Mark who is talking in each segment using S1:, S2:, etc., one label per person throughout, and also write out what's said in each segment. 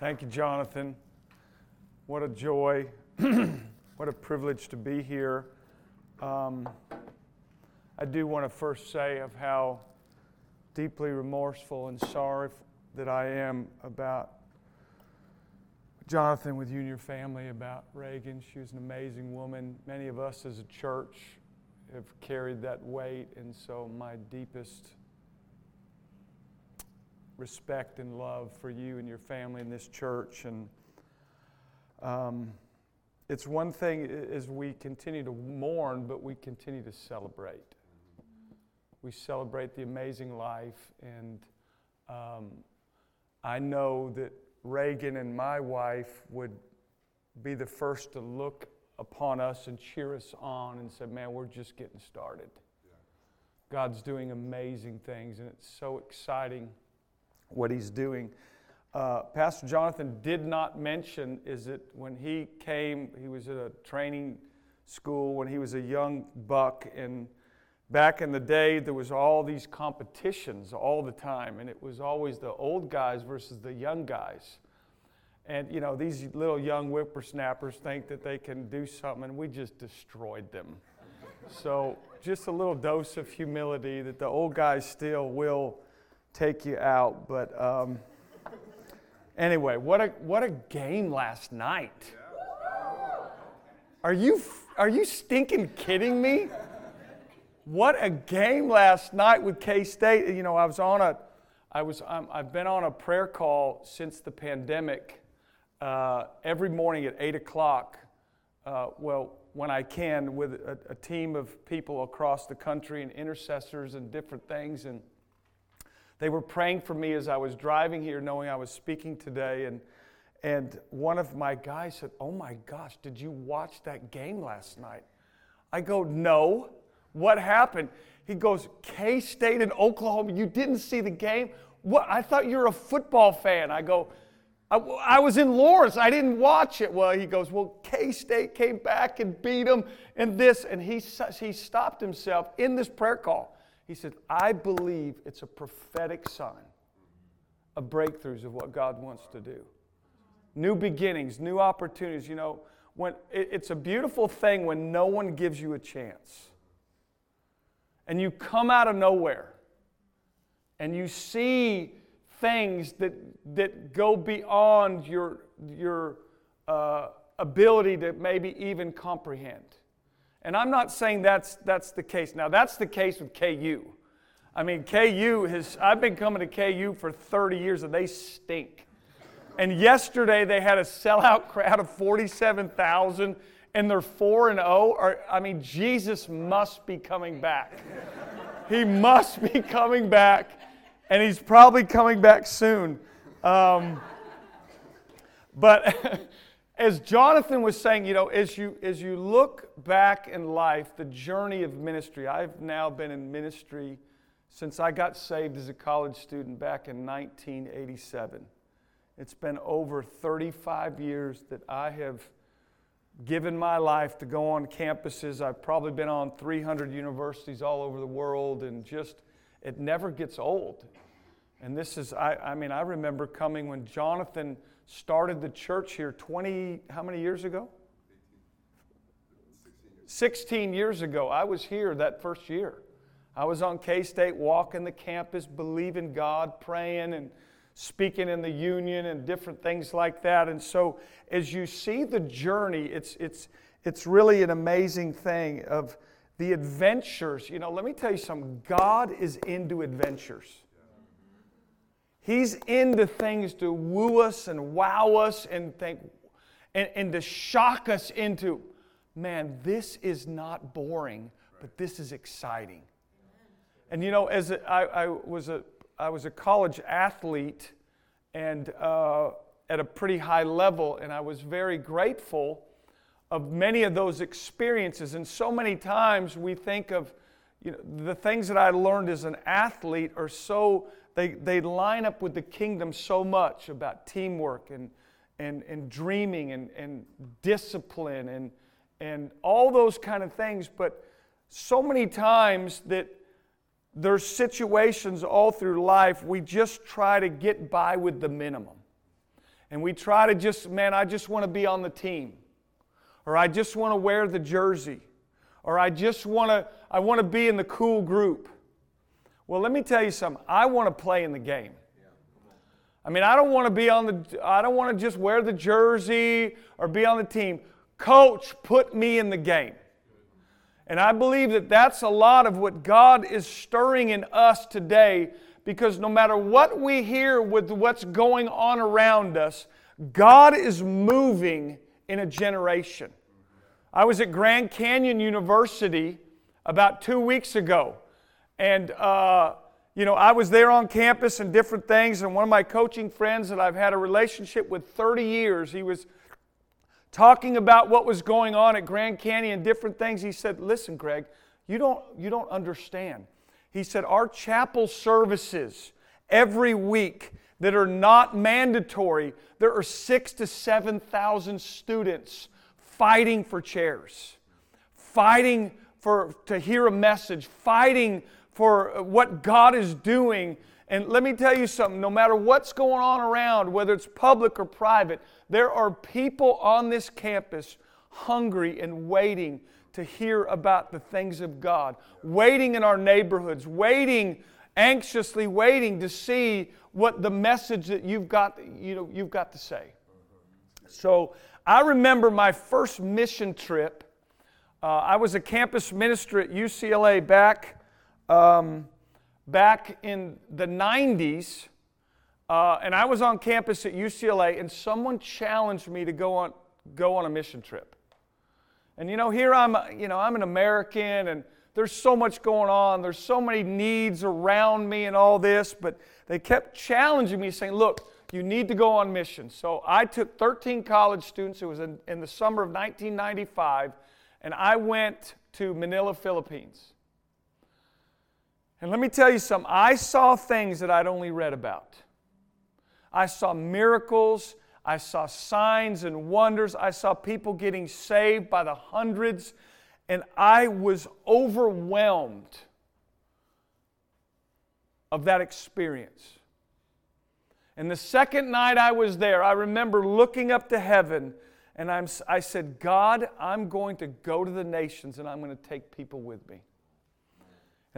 S1: Thank you, Jonathan. What a joy. what a privilege to be here. Um, I do want to first say of how deeply remorseful and sorry that I am about Jonathan with you and your family, about Reagan. She was an amazing woman. Many of us as a church have carried that weight, and so my deepest respect and love for you and your family in this church. And um, it's one thing as we continue to mourn, but we continue to celebrate. We celebrate the amazing life, and um, I know that Reagan and my wife would be the first to look upon us and cheer us on and say, Man, we're just getting started. God's doing amazing things, and it's so exciting what he's doing. Uh, Pastor Jonathan did not mention is that when he came, he was at a training school when he was a young buck, and back in the day, there was all these competitions all the time, and it was always the old guys versus the young guys. And you know, these little young whippersnappers think that they can do something, and we just destroyed them. so, just a little dose of humility that the old guys still will take you out. But um, anyway, what a, what a game last night. Are you, are you stinking kidding me? What a game last night with K State. You know, I was on a, I was, um, I've been on a prayer call since the pandemic uh, every morning at 8 o'clock. Uh, well, when I can, with a, a team of people across the country and intercessors and different things. And they were praying for me as I was driving here, knowing I was speaking today. And, and one of my guys said, Oh my gosh, did you watch that game last night? I go, No. What happened? He goes, K State and Oklahoma, you didn't see the game? What? I thought you were a football fan. I go, I, I was in Lawrence. I didn't watch it. Well, he goes, Well, K State came back and beat them and this. And he, he stopped himself in this prayer call. He said, I believe it's a prophetic sign of breakthroughs of what God wants to do. New beginnings, new opportunities. You know, when it's a beautiful thing when no one gives you a chance. And you come out of nowhere and you see things that, that go beyond your, your uh, ability to maybe even comprehend. And I'm not saying that's, that's the case. Now, that's the case with KU. I mean, KU has, I've been coming to KU for 30 years and they stink. And yesterday they had a sellout crowd of 47,000 and they're 4 and 0. Or, I mean, Jesus must be coming back. he must be coming back and he's probably coming back soon. Um, but as Jonathan was saying, you know, as you, as you look back in life, the journey of ministry, I've now been in ministry since I got saved as a college student back in 1987. It's been over 35 years that I have given my life to go on campuses. I've probably been on 300 universities all over the world, and just, it never gets old. And this is, I, I mean, I remember coming when Jonathan started the church here 20, how many years ago? 16 years ago. I was here that first year. I was on K State walking the campus, believing God, praying, and speaking in the union and different things like that. And so, as you see the journey, it's, it's, it's really an amazing thing of the adventures. You know, let me tell you something God is into adventures. He's into things to woo us and wow us and think and, and to shock us into, man, this is not boring, but this is exciting. And you know, as a, I, I was a I was a college athlete and uh, at a pretty high level, and I was very grateful of many of those experiences. And so many times we think of you know, the things that I learned as an athlete are so they, they line up with the kingdom so much about teamwork and, and, and dreaming and, and discipline and, and all those kind of things. But so many times that there's situations all through life we just try to get by with the minimum. And we try to just, man, I just want to be on the team. Or I just want to wear the jersey. Or I just want to, I want to be in the cool group. Well, let me tell you something. I want to play in the game. I mean, I don't want to be on the, I don't want to just wear the jersey or be on the team. Coach, put me in the game. And I believe that that's a lot of what God is stirring in us today because no matter what we hear with what's going on around us, God is moving in a generation. I was at Grand Canyon University about two weeks ago, and uh, you know I was there on campus and different things. And one of my coaching friends that I've had a relationship with 30 years, he was talking about what was going on at Grand Canyon, different things. He said, "Listen, Greg, you don't you don't understand." He said, Our chapel services every week that are not mandatory, there are six to 7,000 students fighting for chairs, fighting for, to hear a message, fighting for what God is doing. And let me tell you something no matter what's going on around, whether it's public or private, there are people on this campus hungry and waiting to hear about the things of God, waiting in our neighborhoods, waiting, anxiously waiting to see what the message that you've got, you know, you've got to say. So I remember my first mission trip. Uh, I was a campus minister at UCLA back, um, back in the 90s. Uh, and I was on campus at UCLA, and someone challenged me to go on, go on a mission trip. And you know, here I'm, you know, I'm an American and there's so much going on. There's so many needs around me and all this, but they kept challenging me saying, look, you need to go on mission. So I took 13 college students. It was in, in the summer of 1995, and I went to Manila, Philippines. And let me tell you something, I saw things that I'd only read about. I saw miracles I saw signs and wonders. I saw people getting saved by the hundreds. And I was overwhelmed of that experience. And the second night I was there, I remember looking up to heaven and I'm, I said, God, I'm going to go to the nations and I'm going to take people with me.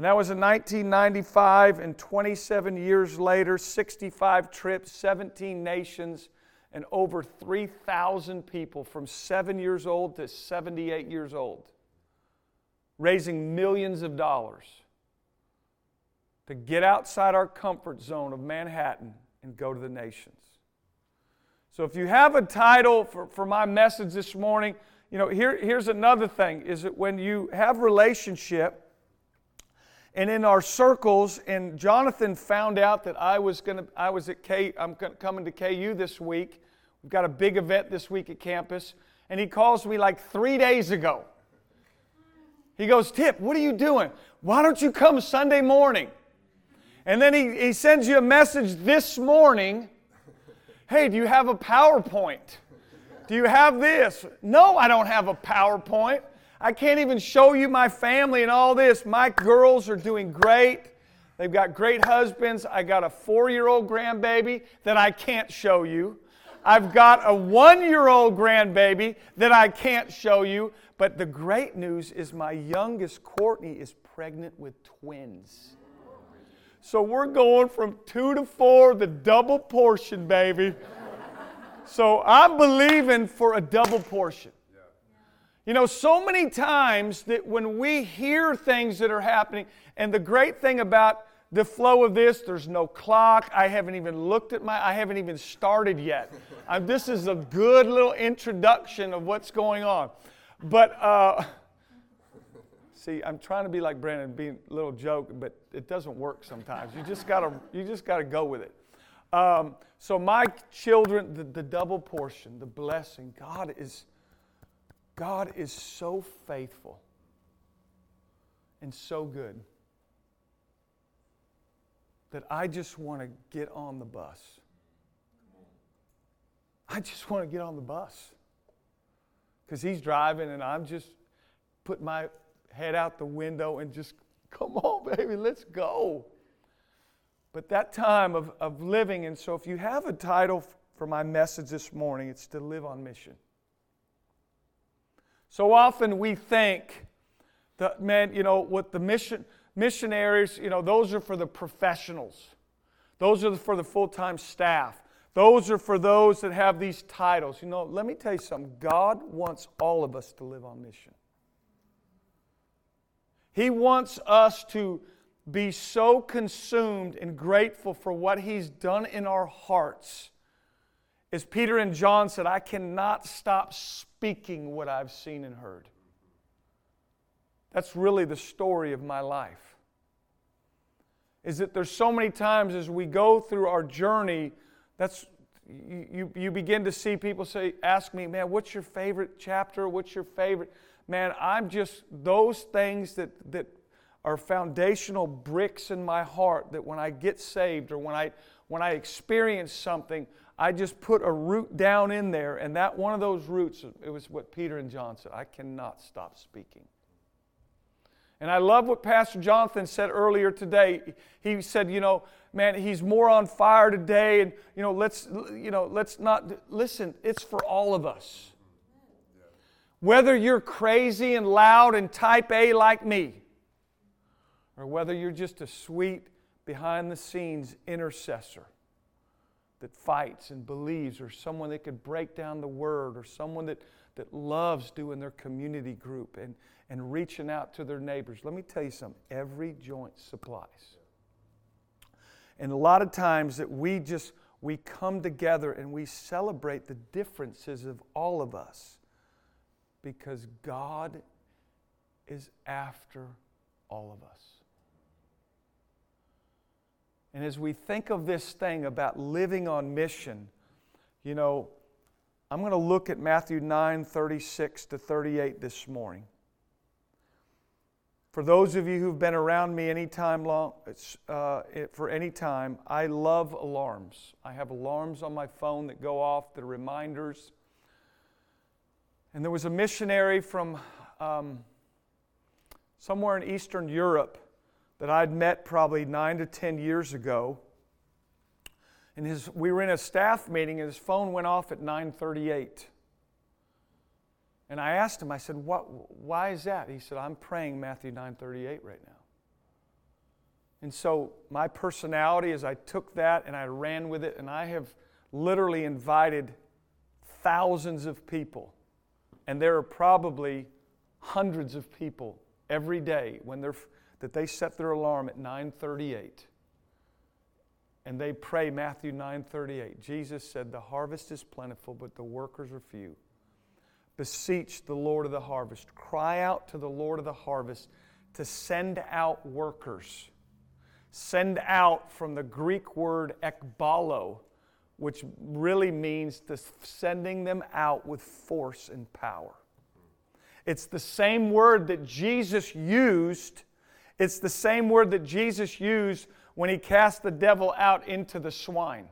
S1: And that was in 1995, and 27 years later, 65 trips, 17 nations and over 3,000 people from seven years old to 78 years old, raising millions of dollars to get outside our comfort zone of Manhattan and go to the nations. So if you have a title for, for my message this morning, you know, here, here's another thing is that when you have relationship, and in our circles, and Jonathan found out that I was going to, I was at K, I'm coming to KU this week. We've got a big event this week at campus. And he calls me like three days ago. He goes, Tip, what are you doing? Why don't you come Sunday morning? And then he, he sends you a message this morning. Hey, do you have a PowerPoint? Do you have this? No, I don't have a PowerPoint. I can't even show you my family and all this. My girls are doing great. They've got great husbands. I got a four year old grandbaby that I can't show you. I've got a one year old grandbaby that I can't show you. But the great news is my youngest, Courtney, is pregnant with twins. So we're going from two to four, the double portion, baby. So I'm believing for a double portion. You know, so many times that when we hear things that are happening, and the great thing about the flow of this, there's no clock. I haven't even looked at my, I haven't even started yet. Uh, this is a good little introduction of what's going on. But, uh, see, I'm trying to be like Brandon, be a little joke, but it doesn't work sometimes. You just gotta, you just gotta go with it. Um, so my children, the, the double portion, the blessing, God is, God is so faithful and so good that I just want to get on the bus. I just want to get on the bus. Because he's driving and I'm just put my head out the window and just, come on, baby, let's go. But that time of, of living, and so if you have a title for my message this morning. It's to live on mission. So often we think that, man, you know, what the mission, missionaries, you know, those are for the professionals. Those are for the full time staff. Those are for those that have these titles. You know, let me tell you something God wants all of us to live on mission. He wants us to be so consumed and grateful for what He's done in our hearts. As Peter and John said, I cannot stop speaking what I've seen and heard. That's really the story of my life. Is that there's so many times as we go through our journey, that's you, you begin to see people say, ask me, man, what's your favorite chapter? What's your favorite? Man, I'm just those things that that are foundational bricks in my heart that when I get saved or when I when I experience something, I just put a root down in there, and that one of those roots, it was what Peter and John said I cannot stop speaking. And I love what Pastor Jonathan said earlier today. He said, you know, man, he's more on fire today, and you know, let's, you know, let's not listen. It's for all of us. Whether you're crazy and loud and type A like me, or whether you're just a sweet, behind the scenes intercessor that fights and believes, or someone that could break down the word, or someone that, that loves doing their community group and, and reaching out to their neighbors. Let me tell you something every joint supplies. And a lot of times that we just we come together and we celebrate the differences of all of us because God is after all of us. And as we think of this thing about living on mission, you know, I'm going to look at Matthew 9 36 to 38 this morning. For those of you who've been around me any time long, uh, for any time, I love alarms. I have alarms on my phone that go off, the reminders. And there was a missionary from um, somewhere in Eastern Europe that I'd met probably nine to 10 years ago. And his, we were in a staff meeting, and his phone went off at 938. And I asked him, I said, what, why is that? He said, I'm praying Matthew 938 right now. And so my personality is I took that and I ran with it, and I have literally invited thousands of people. And there are probably hundreds of people every day when they're that they set their alarm at 938 and they pray Matthew 9:38. Jesus said, "The harvest is plentiful, but the workers are few." Beseech the Lord of the harvest. Cry out to the Lord of the harvest to send out workers. Send out from the Greek word ekbalo, which really means to sending them out with force and power. It's the same word that Jesus used it's the same word that Jesus used when he cast the devil out into the swine,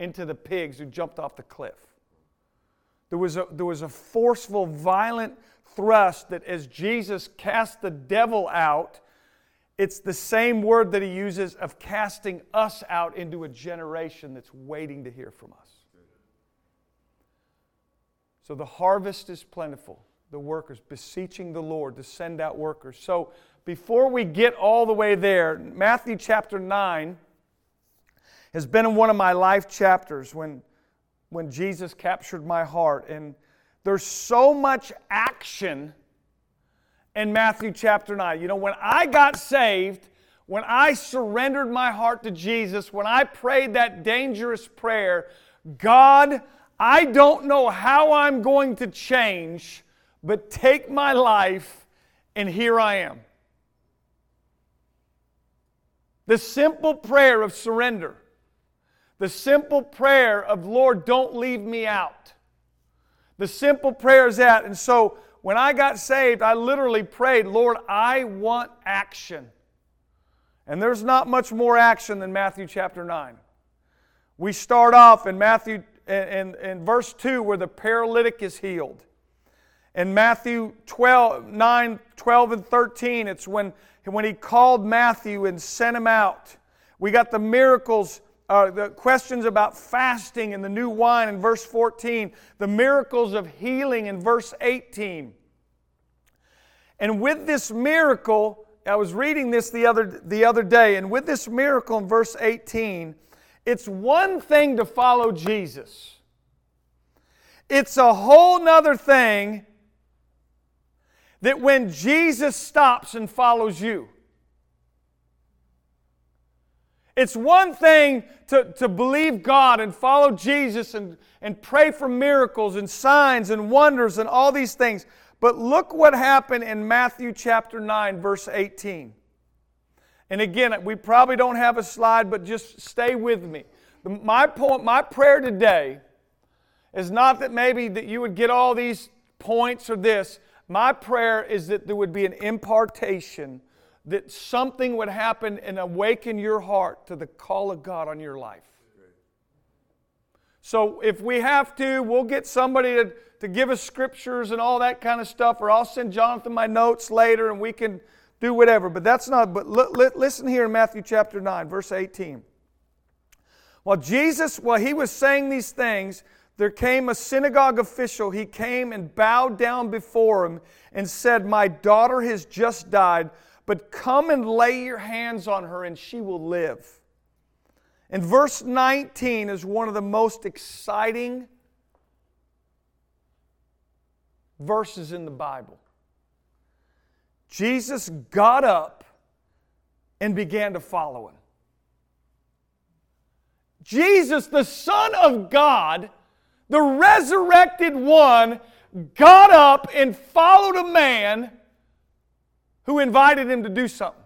S1: into the pigs who jumped off the cliff. There was a, there was a forceful, violent thrust that as Jesus cast the devil out, it's the same word that he uses of casting us out into a generation that's waiting to hear from us. So the harvest is plentiful, the workers, beseeching the Lord to send out workers. So before we get all the way there, Matthew chapter 9 has been one of my life chapters when, when Jesus captured my heart. And there's so much action in Matthew chapter 9. You know, when I got saved, when I surrendered my heart to Jesus, when I prayed that dangerous prayer, God, I don't know how I'm going to change, but take my life, and here I am. The simple prayer of surrender. The simple prayer of, Lord, don't leave me out. The simple prayer is that. And so when I got saved, I literally prayed, Lord, I want action. And there's not much more action than Matthew chapter 9. We start off in Matthew in, in verse 2 where the paralytic is healed. In Matthew 12, 9, 12, and 13, it's when when he called Matthew and sent him out. We got the miracles uh, the questions about fasting and the new wine in verse 14, the miracles of healing in verse 18. And with this miracle, I was reading this the other, the other day, and with this miracle in verse 18, it's one thing to follow Jesus. It's a whole nother thing that when Jesus stops and follows you. It's one thing to, to believe God and follow Jesus and, and pray for miracles and signs and wonders and all these things. But look what happened in Matthew chapter 9, verse 18. And again, we probably don't have a slide, but just stay with me. My, point, my prayer today is not that maybe that you would get all these points or this. My prayer is that there would be an impartation that something would happen and awaken your heart to the call of God on your life. So if we have to, we'll get somebody to, to give us scriptures and all that kind of stuff, or I'll send Jonathan my notes later and we can do whatever. But that's not, but listen here in Matthew chapter 9, verse 18. While Jesus, while he was saying these things, there came a synagogue official. He came and bowed down before him and said, My daughter has just died but come and lay your hands on her and she will live. And verse 19 is one of the most exciting verses in the Bible. Jesus got up and began to follow him. Jesus, the Son of God, the resurrected one, got up and followed a man who invited him to do something.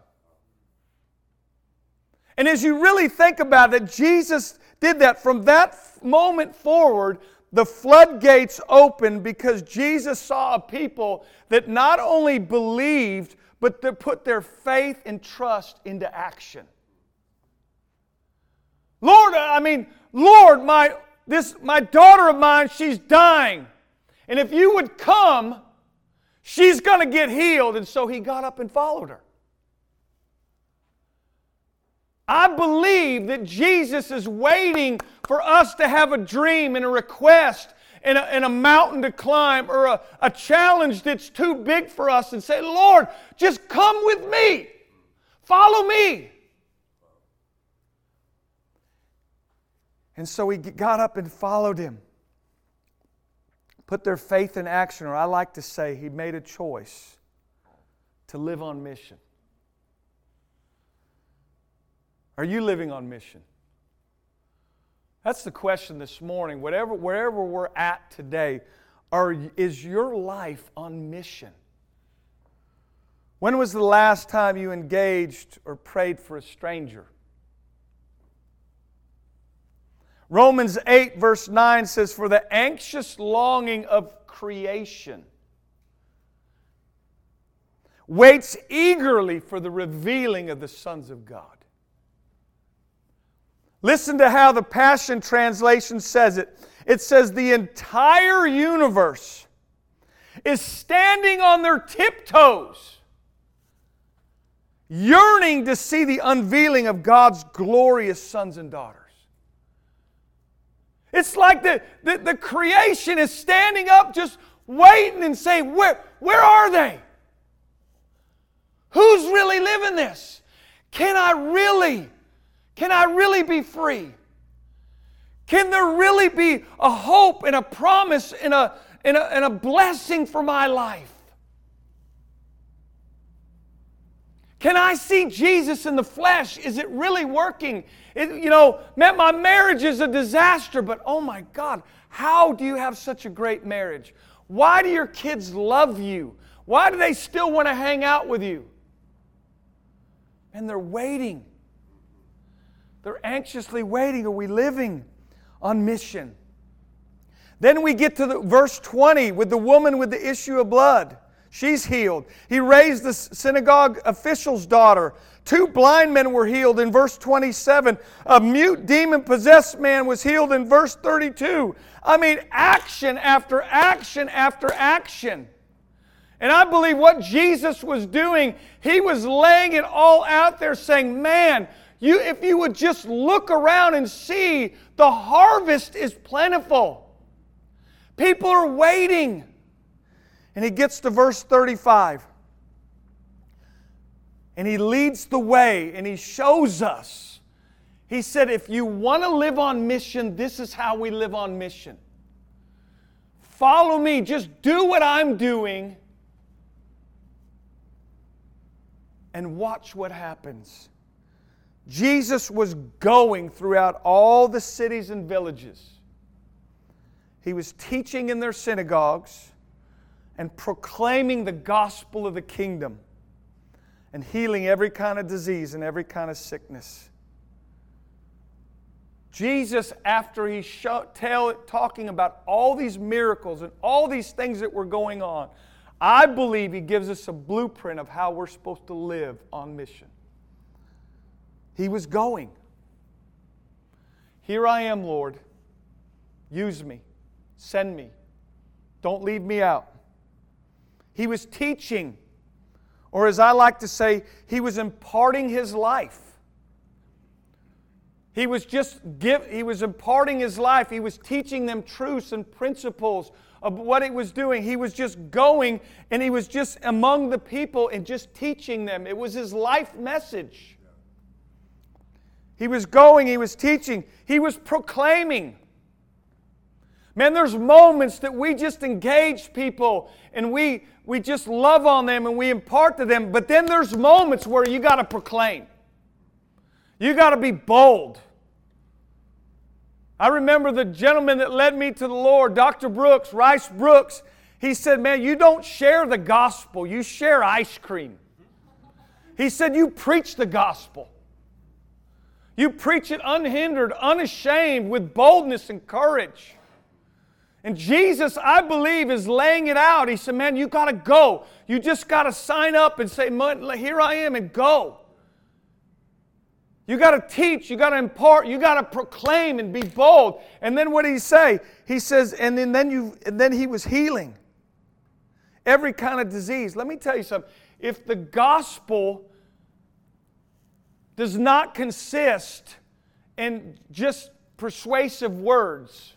S1: And as you really think about it, Jesus did that. From that moment forward, the floodgates opened because Jesus saw a people that not only believed, but that put their faith and trust into action. Lord, I mean, Lord, my this my daughter of mine, she's dying. And if you would come, She's going to get healed. And so he got up and followed her. I believe that Jesus is waiting for us to have a dream and a request and a, and a mountain to climb or a, a challenge that's too big for us and say, Lord, just come with me. Follow me. And so he got up and followed him put their faith in action, or I like to say, he made a choice to live on mission. Are you living on mission? That's the question this morning. Whatever, wherever we're at today, are, is your life on mission? When was the last time you engaged or prayed for a stranger? Romans 8, verse 9 says, For the anxious longing of creation waits eagerly for the revealing of the sons of God. Listen to how the Passion Translation says it. It says, The entire universe is standing on their tiptoes, yearning to see the unveiling of God's glorious sons and daughters. It's like the, the, the creation is standing up just waiting and saying, where, where are they? Who's really living this? Can I really, can I really be free? Can there really be a hope and a promise and a, and a, and a blessing for my life? Can I see Jesus in the flesh? Is it really working? It, you know, man, my marriage is a disaster, but oh my God, how do you have such a great marriage? Why do your kids love you? Why do they still want to hang out with you? And they're waiting. They're anxiously waiting. Are we living on mission? Then we get to the, verse 20 with the woman with the issue of blood. She's healed. He raised the synagogue official's daughter. Two blind men were healed in verse 27. A mute demon possessed man was healed in verse 32. I mean, action after action after action. And I believe what Jesus was doing, he was laying it all out there saying, Man, You, if you would just look around and see, the harvest is plentiful. People are waiting. And he gets to verse 35. And he leads the way and he shows us. He said, if you want to live on mission, this is how we live on mission. Follow me, just do what I'm doing, and watch what happens. Jesus was going throughout all the cities and villages. He was teaching in their synagogues and proclaiming the gospel of the kingdom and healing every kind of disease and every kind of sickness. Jesus, after he show, tell, talking about all these miracles and all these things that were going on, I believe he gives us a blueprint of how we're supposed to live on mission. He was going. Here I am, Lord. Use me. Send me. Don't leave me out. He was teaching, or as I like to say, he was imparting his life. He was just give, he was imparting his life. He was teaching them truths and principles of what he was doing. He was just going and he was just among the people and just teaching them. It was his life message. He was going, he was teaching, he was proclaiming. Man, there's moments that we just engage people and we, we just love on them and we impart to them, but then there's moments where you got to proclaim. You got to be bold. I remember the gentleman that led me to the Lord, Dr. Broocks, Rice Broocks. He said, Man, you don't share the gospel, you share ice cream. He said, You preach the gospel. You preach it unhindered, unashamed, with boldness and courage. And Jesus, I believe, is laying it out. He said, Man, you got to go. You just got to sign up and say, Here I am, and go. You got to teach, you got to impart, you got to proclaim and be bold. And then what did he say? He says, and then, then, you, and then he was healing every kind of disease. Let me tell you something. If the gospel does not consist in just persuasive words,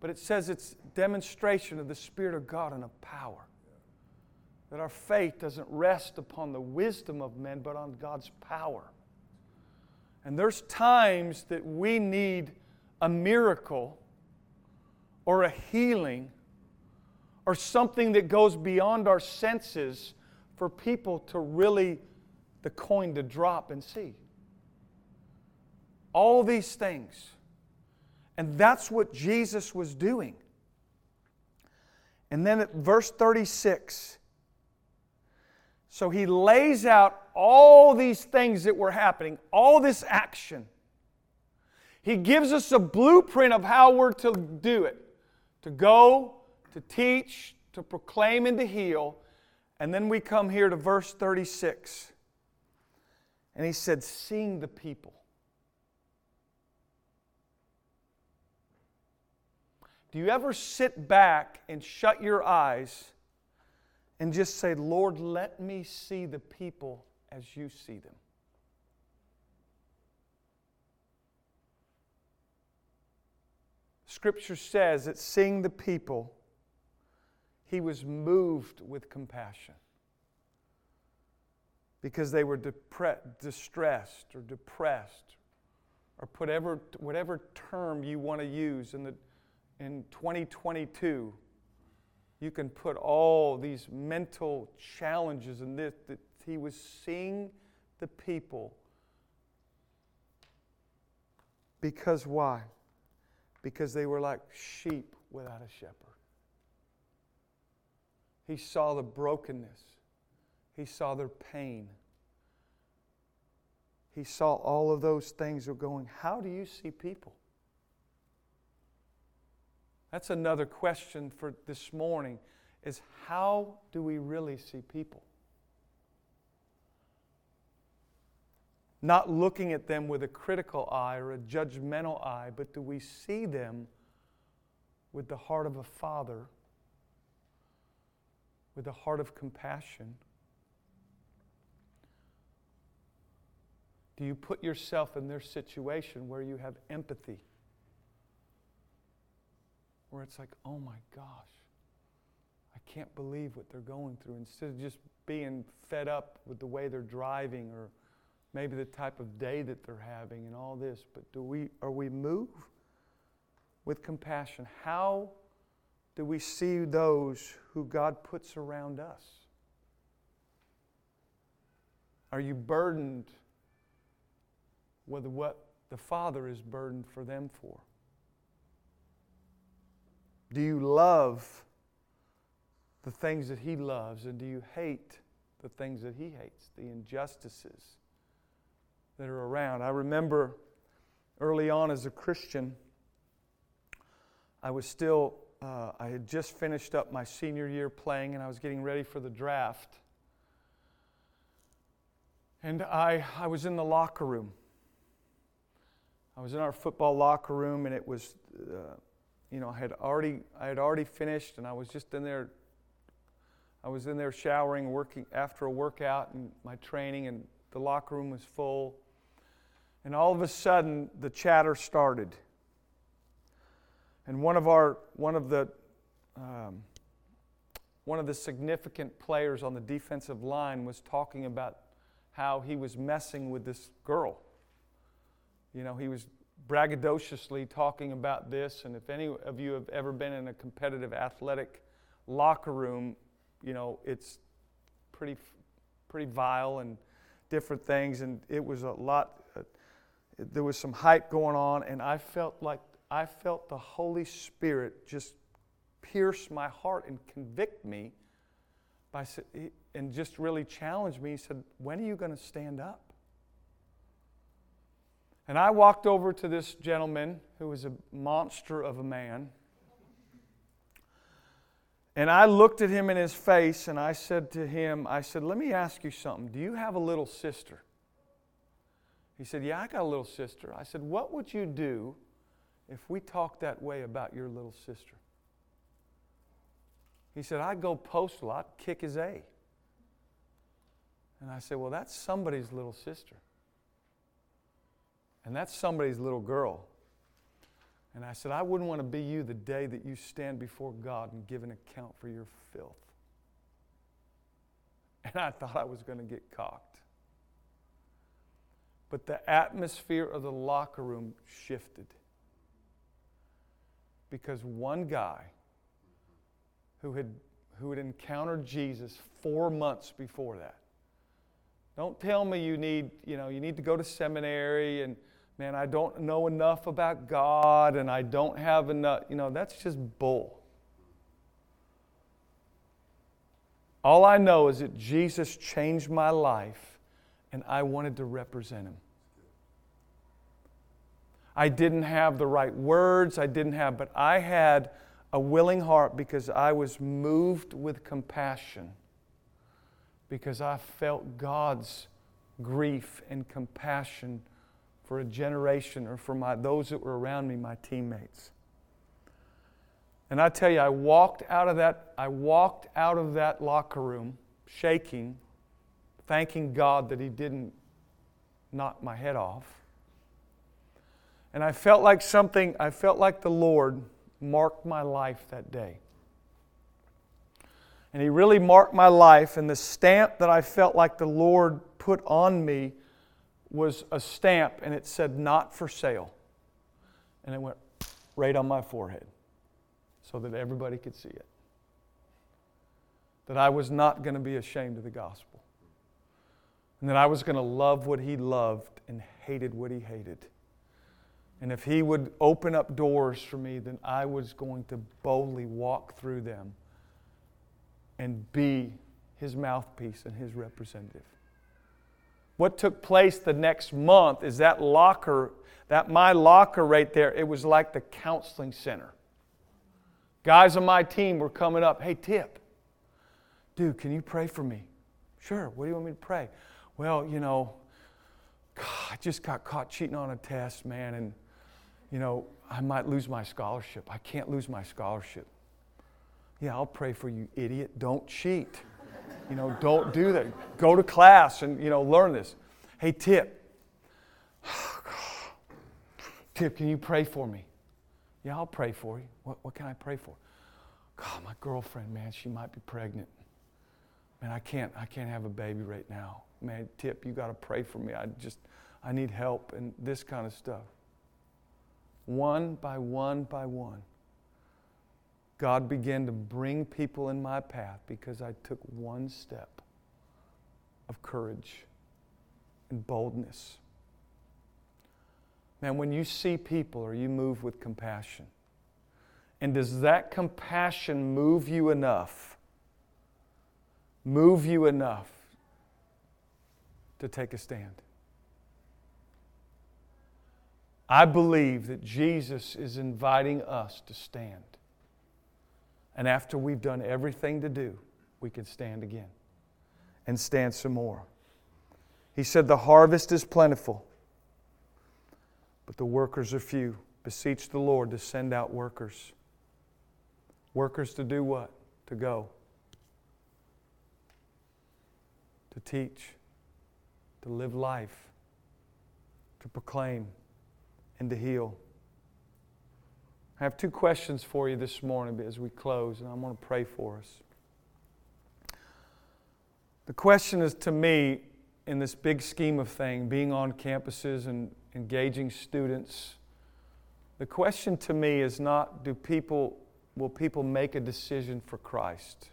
S1: but it says it's demonstration of the Spirit of God and of power. That our faith doesn't rest upon the wisdom of men, but on God's power. And there's times that we need a miracle or a healing or something that goes beyond our senses for people to really, the coin to drop and see. All these things. And that's what Jesus was doing. And then at verse 36, so he lays out all these things that were happening, all this action. He gives us a blueprint of how we're to do it to go, to teach, to proclaim, and to heal. And then we come here to verse 36. And he said, Seeing the people. Do you ever sit back and shut your eyes and just say, Lord, let me see the people as you see them. Scripture says that seeing the people, he was moved with compassion because they were depre- distressed or depressed or put ever, whatever term you want to use in, the, in 2022 you can put all these mental challenges in this that he was seeing the people. Because why? Because they were like sheep without a shepherd. He saw the brokenness. He saw their pain. He saw all of those things were going how do you see people that's another question for this morning is how do we really see people? Not looking at them with a critical eye or a judgmental eye, but do we see them with the heart of a father, with a heart of compassion? Do you put yourself in their situation where you have empathy? Where it's like, oh my gosh, I can't believe what they're going through. Instead of just being fed up with the way they're driving or maybe the type of day that they're having and all this, but do we are we moved with compassion? How do we see those who God puts around us? Are you burdened with what the Father is burdened for them for? Do you love the things that He loves, and do you hate the things that He hates, the injustices that are around? I remember early on as a Christian, I was still, uh, I had just finished up my senior year playing, and I was getting ready for the draft. And I, I was in the locker room. I was in our football locker room, and it was, uh, you know, I had already, I had already finished, and I was just in there. I was in there showering, working after a workout and my training, and the locker room was full. And all of a sudden, the chatter started. And one of our, one of the, um, one of the significant players on the defensive line was talking about how he was messing with this girl. You know, he was braggadociously talking about this, and if any of you have ever been in a competitive athletic locker room, you know, it's pretty, pretty vile and different things, and it was a lot, uh, there was some hype going on, and I felt like I felt the Holy Spirit just pierce my heart and convict me by, and just really challenged me. He said, When are you going to stand up? And I walked over to this gentleman who was a monster of a man. And I looked at him in his face and I said to him, I said, Let me ask you something. Do you have a little sister? He said, Yeah, I got a little sister. I said, What would you do if we talked that way about your little sister? He said, I'd go postal, I'd kick his A. And I said, Well, that's somebody's little sister. And that's somebody's little girl. And I said, I wouldn't want to be you the day that you stand before God and give an account for your filth. And I thought I was going to get cocked. But the atmosphere of the locker room shifted. Because one guy who had, who had encountered Jesus four months before that. Don't tell me you need, you know, you need to go to seminary and man, I don't know enough about God and I don't have enough, you know, that's just bull. All I know is that Jesus changed my life and I wanted to represent him. I didn't have the right words, I didn't have, but I had a willing heart because I was moved with compassion, because I felt God's grief and compassion for a generation or for my, those that were around me, my teammates. And I tell you, I walked out of that, I walked out of that locker room shaking, thanking God that He didn't knock my head off. And I felt like something, I felt like the Lord marked my life that day. And He really marked my life, and the stamp that I felt like the Lord put on me was a stamp, and it said, Not for sale. And it went right on my forehead so that everybody could see it. That I was not going to be ashamed of the gospel. And that I was going to love what He loved and hated what He hated. And if He would open up doors for me, then I was going to boldly walk through them and be His mouthpiece and His representative. What took place the next month is that locker, that my locker right there, it was like the counseling center. Guys on my team were coming up, hey, Tip, dude, can you pray for me? Sure, what do you want me to pray? Well, you know, God, I just got caught cheating on a test, man, and you know, I might lose my scholarship. I can't lose my scholarship. Yeah, I'll pray for you, idiot. Don't cheat. You know, don't do that. Go to class and, you know, learn this. Hey, tip. Tip, can you pray for me? Yeah, I'll pray for you. What, what can I pray for? God, my girlfriend, man, she might be pregnant. Man, I can't, I can't have a baby right now. Man, Tip, you got to pray for me. I just, I need help and this kind of stuff. One by one by one, God began to bring people in my path because I took one step of courage and boldness. Man, when you see people or you move with compassion, and does that compassion move you enough? Move you enough to take a stand? I believe that Jesus is inviting us to stand. And after we've done everything to do, we can stand again and stand some more. He said, The harvest is plentiful, but the workers are few. Beseech the Lord to send out workers. Workers to do what? To go, to teach, to live life, to proclaim, and to heal. I have two questions for you this morning as we close, and I'm going to pray for us. The question is to me, in this big scheme of thing, being on campuses and engaging students, the question to me is not do people, will people make a decision for Christ?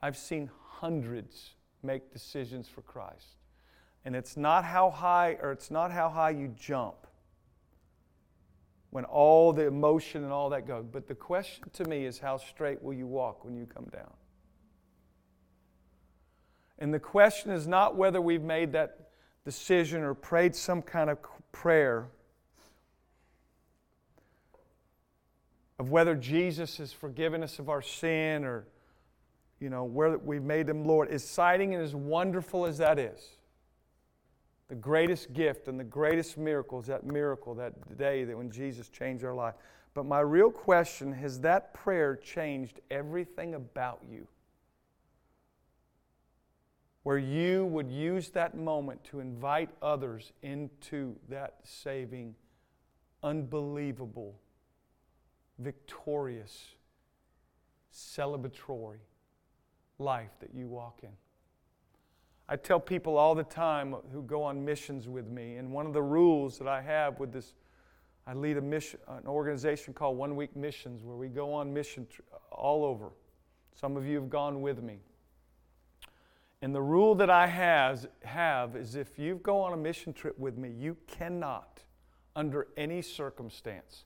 S1: I've seen hundreds make decisions for Christ. And it's not how high or it's not how high you jump when all the emotion and all that goes. But the question to me is how straight will you walk when you come down? And the question is not whether we've made that decision or prayed some kind of prayer of whether Jesus has forgiven us of our sin or you know, where we've made him Lord, as exciting and as wonderful as that is, the greatest gift and the greatest miracle is that miracle, that day that when Jesus changed our life. But my real question has that prayer changed everything about you? Where you would use that moment to invite others into that saving, unbelievable, victorious, celebratory life that you walk in. I tell people all the time who go on missions with me, and one of the rules that I have with this, I lead a mission, an organization called One Week Missions, where we go on mission all over. Some of you have gone with me. And the rule that I has, have is if you go on a mission trip with me, you cannot, under any circumstance,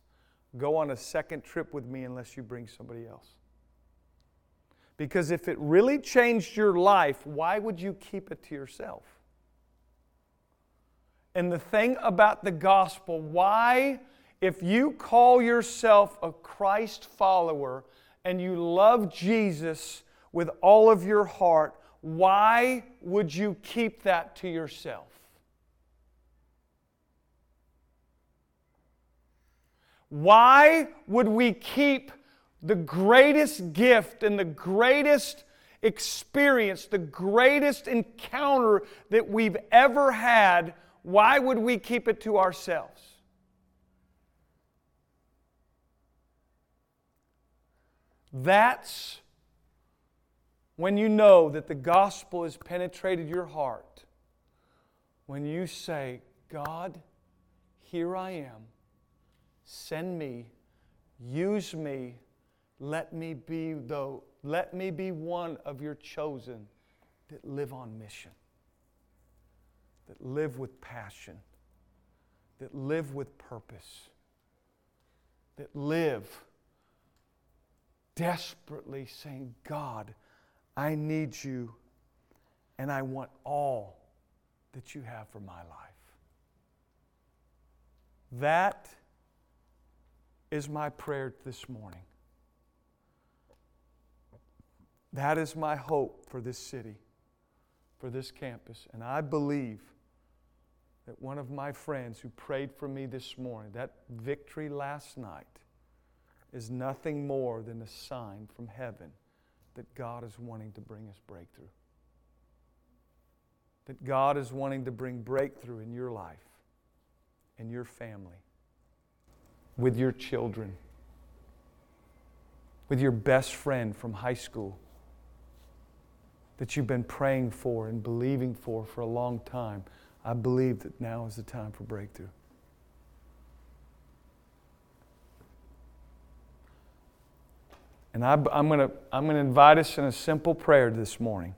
S1: go on a second trip with me unless you bring somebody else. Because if it really changed your life, why would you keep it to yourself? And the thing about the gospel, why, if you call yourself a Christ follower and you love Jesus with all of your heart, why would you keep that to yourself? Why would we keep the greatest gift and the greatest experience, the greatest encounter that we've ever had, why would we keep it to ourselves? That's when you know that the gospel has penetrated your heart. When you say, God, here I am, send me, use me let me be though, let me be one of your chosen that live on mission, that live with passion, that live with purpose, that live desperately saying, God, I need you and I want all that you have for my life. That is my prayer this morning. That is my hope for this city, for this campus. And I believe that one of my friends who prayed for me this morning, that victory last night, is nothing more than a sign from heaven that God is wanting to bring us breakthrough. That God is wanting to bring breakthrough in your life. in your family, with your children, with your best friend from high school that you've been praying for and believing for for a long time. I believe that now is the time for breakthrough. And I, am going to I'm going to invite us in a simple prayer this morning.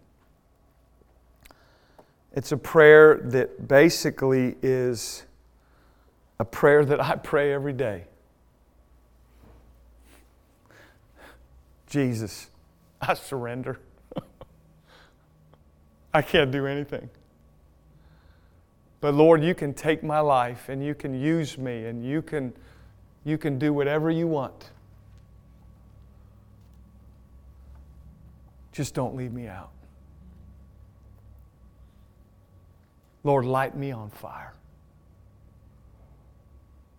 S1: It's a prayer that basically is a prayer that I pray every day. Jesus, I surrender. I can't do anything. But Lord, you can take my life and you can use me and you can, you can do whatever you want. Just don't leave me out. Lord, light me on fire.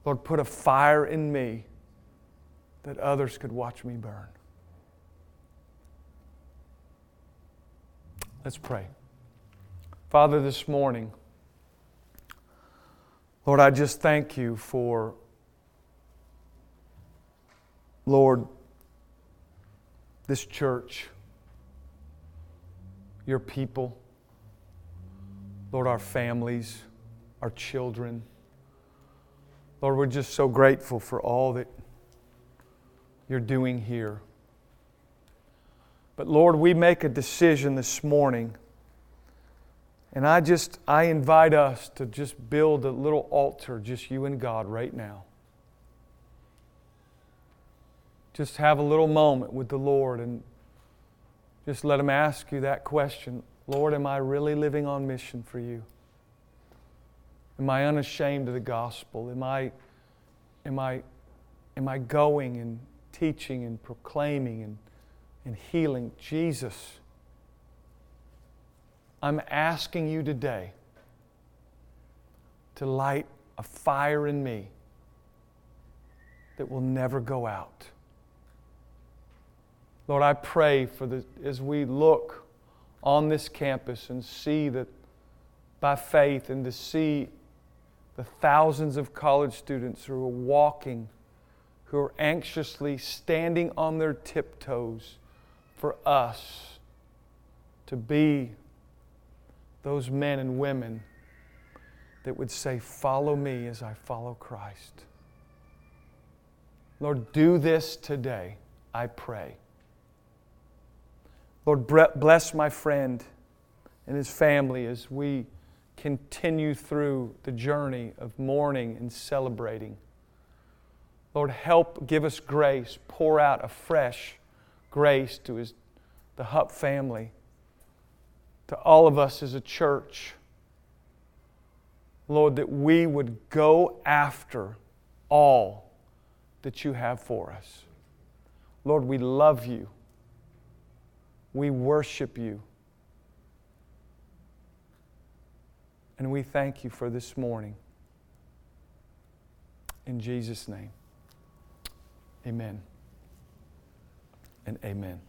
S1: Lord, put a fire in me that others could watch me burn. Let's pray. Father, this morning, Lord, I just thank you for, Lord, this church, your people, Lord, our families, our children. Lord, we're just so grateful for all that you're doing here. But Lord, we make a decision this morning. And I just, I invite us to just build a little altar, just you and God right now. Just have a little moment with the Lord and just let Him ask you that question Lord, am I really living on mission for you? Am I unashamed of the gospel? Am I, am I, am I going and teaching and proclaiming and, and healing Jesus? I'm asking you today to light a fire in me that will never go out. Lord, I pray for the as we look on this campus and see that by faith and to see the thousands of college students who are walking, who are anxiously standing on their tiptoes for us to be those men and women that would say, Follow me as I follow Christ. Lord, do this today, I pray. Lord, bless my friend and his family as we continue through the journey of mourning and celebrating. Lord, help give us grace, pour out a fresh grace to his, the Hupp family to all of us as a church, Lord, that we would go after all that you have for us. Lord, we love you. We worship you. And we thank you for this morning. In Jesus' name, amen and amen.